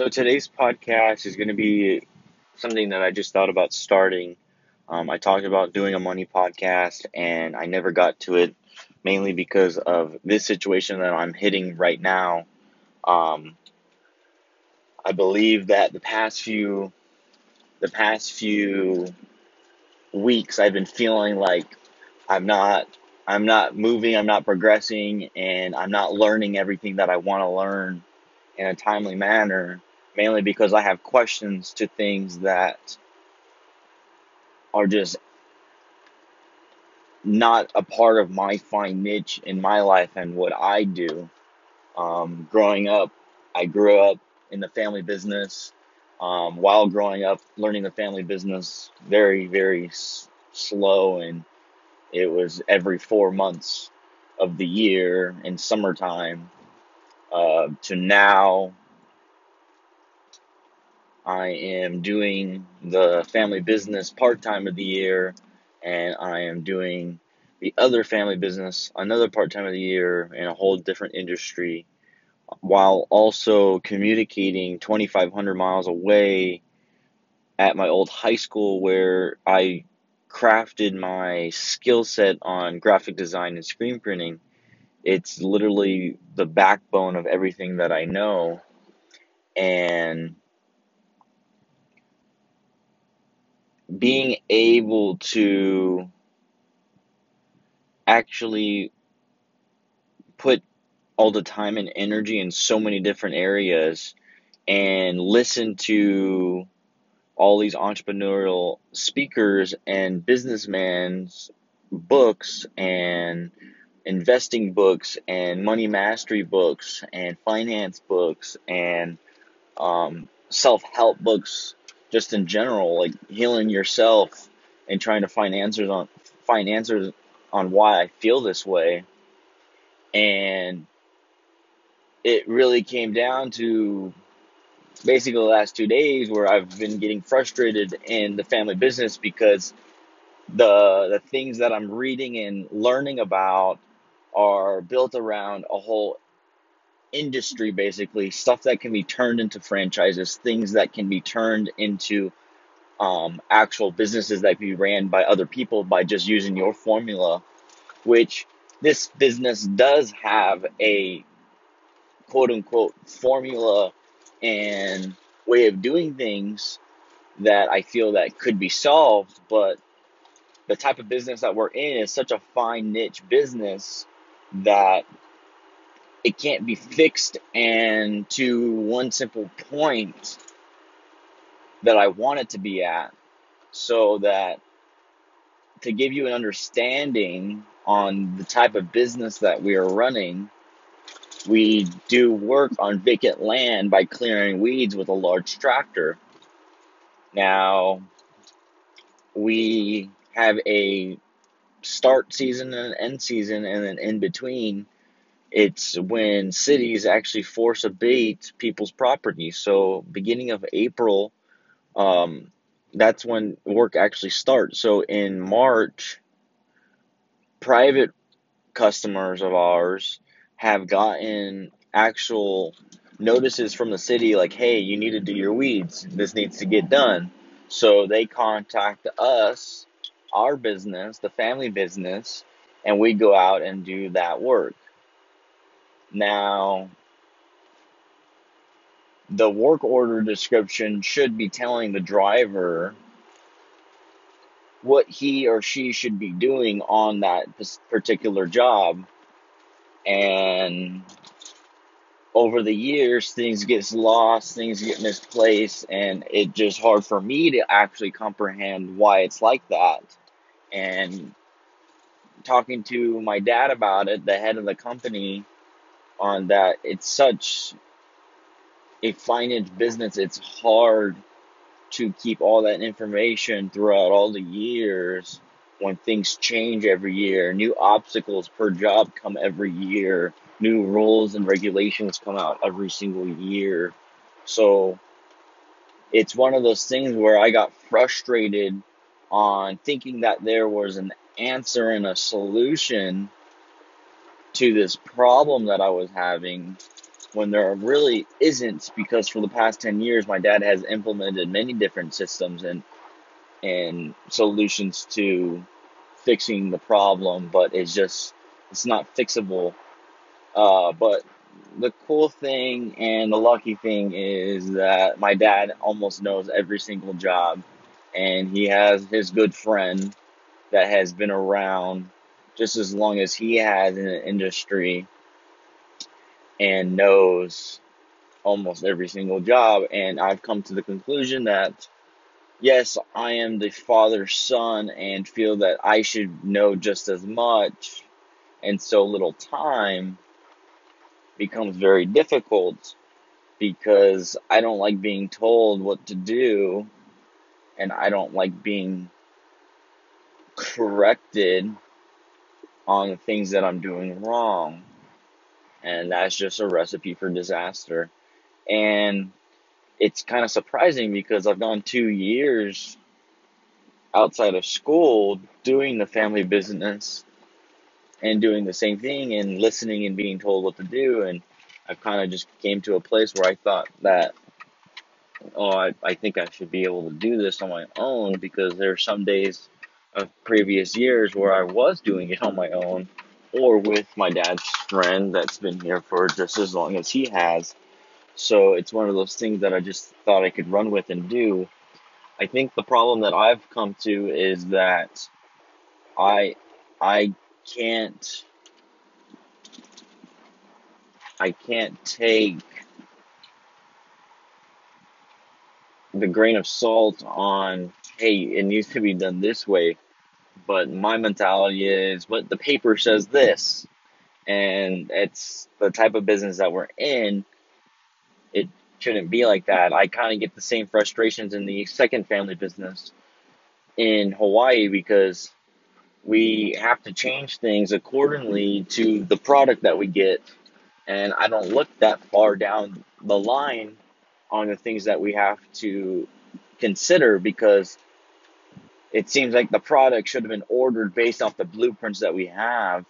So today's podcast is going to be something that I just thought about starting. Um, I talked about doing a money podcast and I never got to it, mainly because of this situation that I'm hitting right now. Um, I believe that the past few, the past few weeks, I've been feeling like I'm not, I'm not moving, I'm not progressing, and I'm not learning everything that I want to learn in a timely manner, mainly because I have questions to things that are just not a part of my fine niche in my life and what I do. Um, growing up, I grew up in the family business. Um, while growing up, learning the family business very, very s- slow, and it was every four months of the year in summertime. Uh, to now, I am doing the family business part time of the year, and I am doing the other family business another part time of the year in a whole different industry, while also communicating 2,500 miles away at my old high school where I crafted my skill set on graphic design and screen printing. It's literally the backbone of everything that I know. And being able to actually put all the time and energy in so many different areas and listen to all these entrepreneurial speakers and businessmen's books and investing books and money mastery books and finance books and um, self help books just in general, like healing yourself and trying to find answers on find answers on why I feel this way. And it really came down to basically the last two days where I've been getting frustrated in the family business because the the things that I'm reading and learning about are built around a whole industry basically stuff that can be turned into franchises things that can be turned into um, actual businesses that can be ran by other people by just using your formula which this business does have a quote unquote formula and way of doing things that I feel that could be solved, but the type of business that we're in is such a fine niche business that it can't be fixed and to one simple point that I want it to be at so that to give you an understanding on the type of business that we are running we do work on vacant land by clearing weeds with a large tractor. Now, we have a start season and an end season, and then in between, it's when cities actually force abate people's property. So, beginning of April, um, that's when work actually starts. So, in March, private customers of ours have gotten actual notices from the city like, hey, you need to do your weeds. This needs to get done. So they contact us, our business, the family business, and we go out and do that work. Now, the work order description should be telling the driver what he or she should be doing on that particular job. And over the years things gets lost things get misplaced and it's just hard for me to actually comprehend why it's like that and talking to my dad about it the head of the company on that. It's such a finance business. It's hard to keep all that information throughout all the years when things change every year. New obstacles per job come every year. New rules and regulations come out every single year. So it's one of those things where I got frustrated on thinking that there was an answer and a solution to this problem that I was having when there really isn't because for the past 10 years my dad has implemented many different systems and and solutions to fixing the problem but it's just it's not fixable. Uh, but the cool thing and the lucky thing is that my dad almost knows every single job and he has his good friend that has been around just as long as he has the industry and knows almost every single job. And I've come to the conclusion that yes, I am the father's son and feel that I should know just as much, and so little time becomes very difficult because I don't like being told what to do and I don't like being corrected on the things that I'm doing wrong. And that's just a recipe for disaster. And it's kind of surprising because I've gone two years outside of school doing the family business and doing the same thing and listening and being told what to do. And I kind of just came to a place where I thought that, oh, I, I think I should be able to do this on my own because there are some days of previous years where I was doing it on my own or with my dad's friend that's been here for just as long as he has. So it's one of those things that I just thought I could run with and do. I think the problem that I've come to is that I I can't I can't take the grain of salt on hey it needs to be done this way but my mentality is but the paper says this. And it's the type of business that we're in. It shouldn't be like that. I kind of get the same frustrations in the second family business in hawaii because we have to change things accordingly to the product that we get. And i don't look that far down the line on the things that we have to consider because it seems like the product should have been ordered based off the blueprints that we have.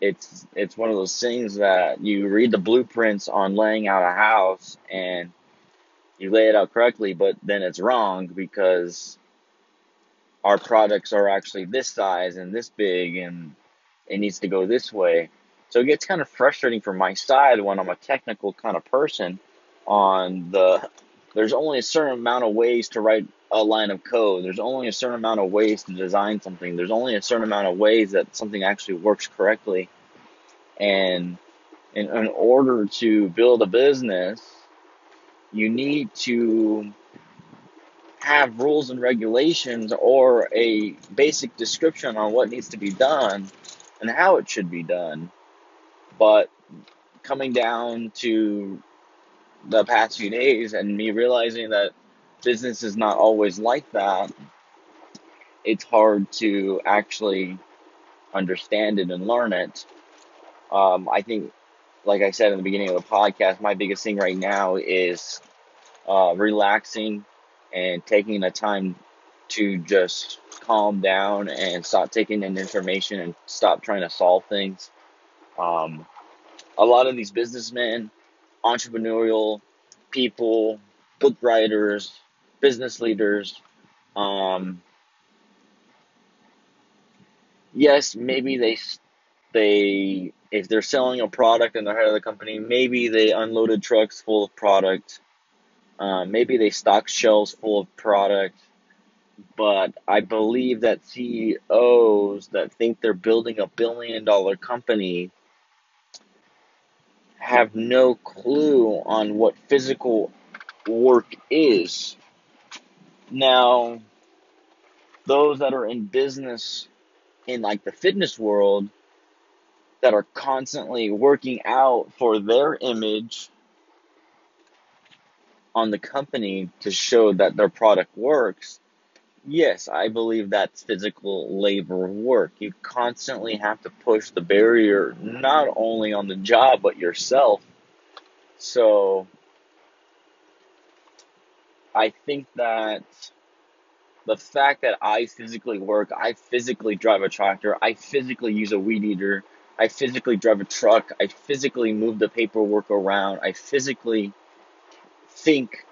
It's it's one of those things that you read the blueprints on laying out a house and you lay it out correctly, but then it's wrong because our products are actually this size and this big and it needs to go this way. So it gets kind of frustrating from my side when I'm a technical kind of person on the there's only a certain amount of ways to write a line of code. There's only a certain amount of ways to design something. There's only a certain amount of ways that something actually works correctly. And in, in order to build a business, you need to have rules and regulations or a basic description on what needs to be done and how it should be done. But coming down to the past few days and me realizing that business is not always like that, it's hard to actually understand it and learn it. Um, I think, like I said in the beginning of the podcast, my biggest thing right now is uh, relaxing and taking the time to just calm down and stop taking in information and stop trying to solve things. Um, a lot of these businessmen, entrepreneurial people, book writers, business leaders. Um, yes, maybe they they if they're selling a product and they're head of the company, maybe they unloaded trucks full of product. Um, maybe they stock shelves full of product. But I believe that CEOs that think they're building a billion dollar company have no clue on what physical work is. Now, those that are in business in like the fitness world that are constantly working out for their image on the company to show that their product works, yes, I believe that's physical labor work. You constantly have to push the barrier not only on the job but yourself. So I think that the fact that I physically work, I physically drive a tractor, I physically use a weed eater, I physically drive a truck. I physically move the paperwork around. I physically think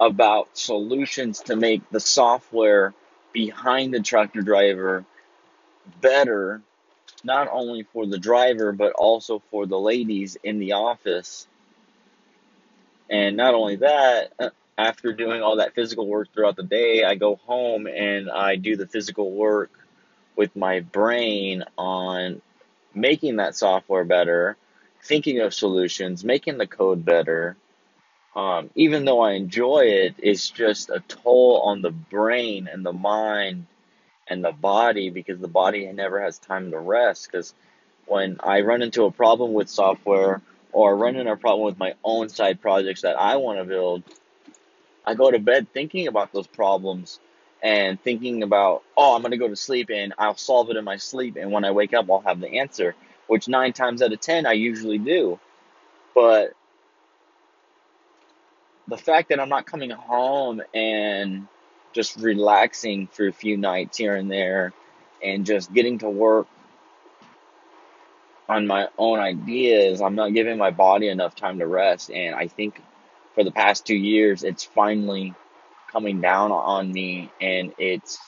about solutions to make the software behind the tractor driver better, not only for the driver, but also for the ladies in the office. And not only that, uh, after doing all that physical work throughout the day, I go home and I do the physical work with my brain on making that software better, thinking of solutions, making the code better. Um, even though I enjoy it, it's just a toll on the brain and the mind and the body because the body never has time to rest. Because when I run into a problem with software or run into a problem with my own side projects that I want to build, I go to bed thinking about those problems and thinking about, oh, I'm going to go to sleep and I'll solve it in my sleep. And when I wake up, I'll have the answer, which nine times out of 10, I usually do. But the fact that I'm not coming home and just relaxing for a few nights here and there and just getting to work on my own ideas, I'm not giving my body enough time to rest. And I think for the past two years, it's finally coming down on me and it's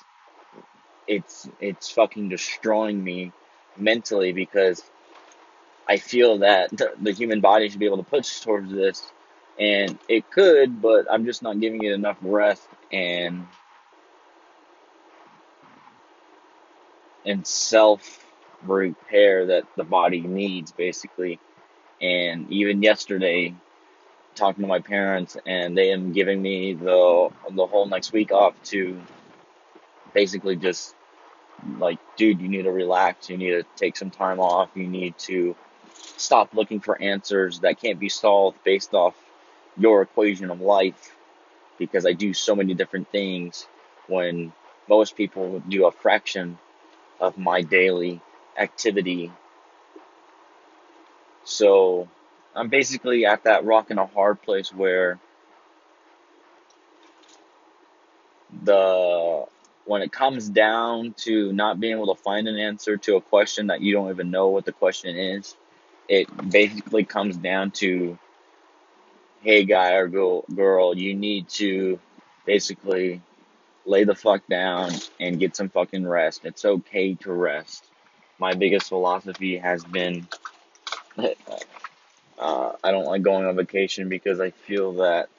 it's it's fucking destroying me mentally because I feel that the, the human body should be able to push towards this and it could but I'm just not giving it enough rest and and self repair that the body needs basically and even yesterday talking to my parents, and they am giving me the the whole next week off to basically just like, dude, you need to relax. You need to take some time off. You need to stop looking for answers that can't be solved based off your equation of life. Because I do so many different things when most people do a fraction of my daily activity. So I'm basically at that rock and a hard place where the when it comes down to not being able to find an answer to a question that you don't even know what the question is, it basically comes down to hey guy or girl, girl you need to basically lay the fuck down and get some fucking rest. It's okay to rest. My biggest philosophy has been uh, I don't like going on vacation because I feel that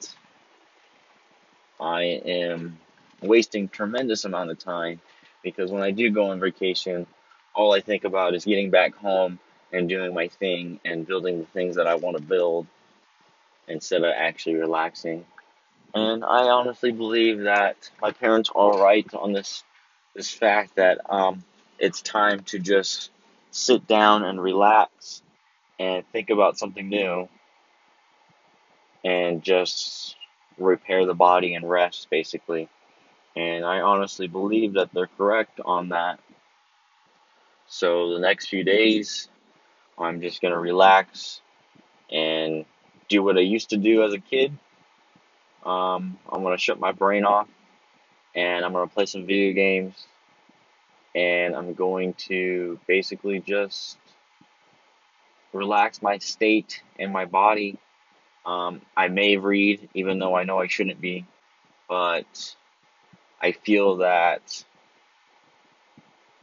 I am wasting tremendous amount of time because when I do go on vacation, all I think about is getting back home and doing my thing and building the things that I want to build instead of actually relaxing. And I honestly believe that my parents are right on this this fact that um, it's time to just sit down and relax and think about something new and just repair the body and rest basically. And I honestly believe that they're correct on that. So the next few days, I'm just going to relax and do what I used to do as a kid. Um, I'm to shut my brain off and I'm to play some video games and I'm going to basically just relax my state and my body. Um, I may read, even though I know I shouldn't be, but I feel that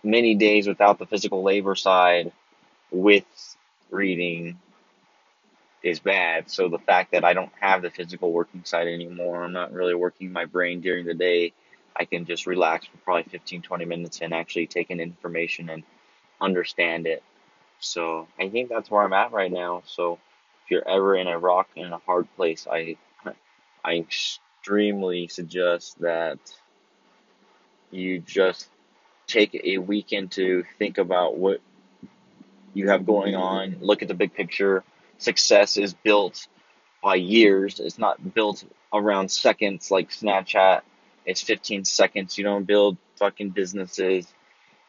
many days without the physical labor side with reading is bad. So the fact that I don't have the physical working side anymore, I'm not really working my brain during the day. I can just relax for probably 15, 20 minutes and actually take in information and understand it so I think that's where I'm at right now. So if you're ever in a rock in a hard place, I I extremely suggest that you just take a weekend to think about what you have going on, look at the big picture. Success is built by years. It's not built around seconds like Snapchat. It's 15 seconds. You don't build fucking businesses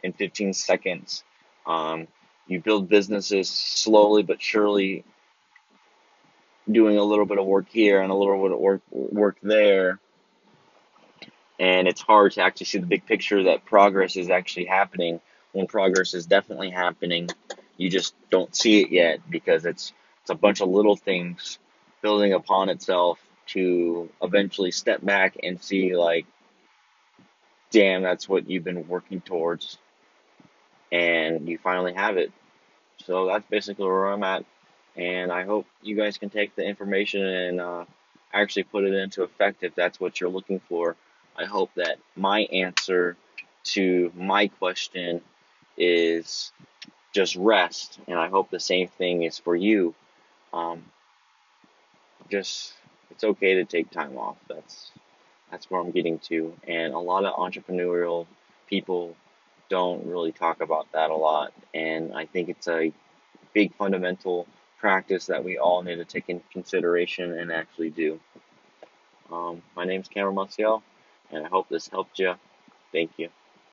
in 15 seconds. Um, you build businesses slowly but surely doing a little bit of work here and a little bit of work work there and it's hard to actually see the big picture that progress is actually happening when progress is definitely happening You just don't see it yet because it's it's a bunch of little things building upon itself to eventually step back and see like damn that's what you've been working towards. And you finally have it. So that's basically where i'm at. And i hope you guys can take the information and uh, actually put it into effect if that's what you're looking for. I hope that my answer to my question is just rest. And i hope the same thing is for you um, just it's okay to take time off. That's that's where I'm getting to, and a lot of entrepreneurial people don't really talk about that a lot, and I think it's a big fundamental practice that we all need to take in consideration and actually do. Um, my is Cameron Musiel, and I hope this helped you. Thank you.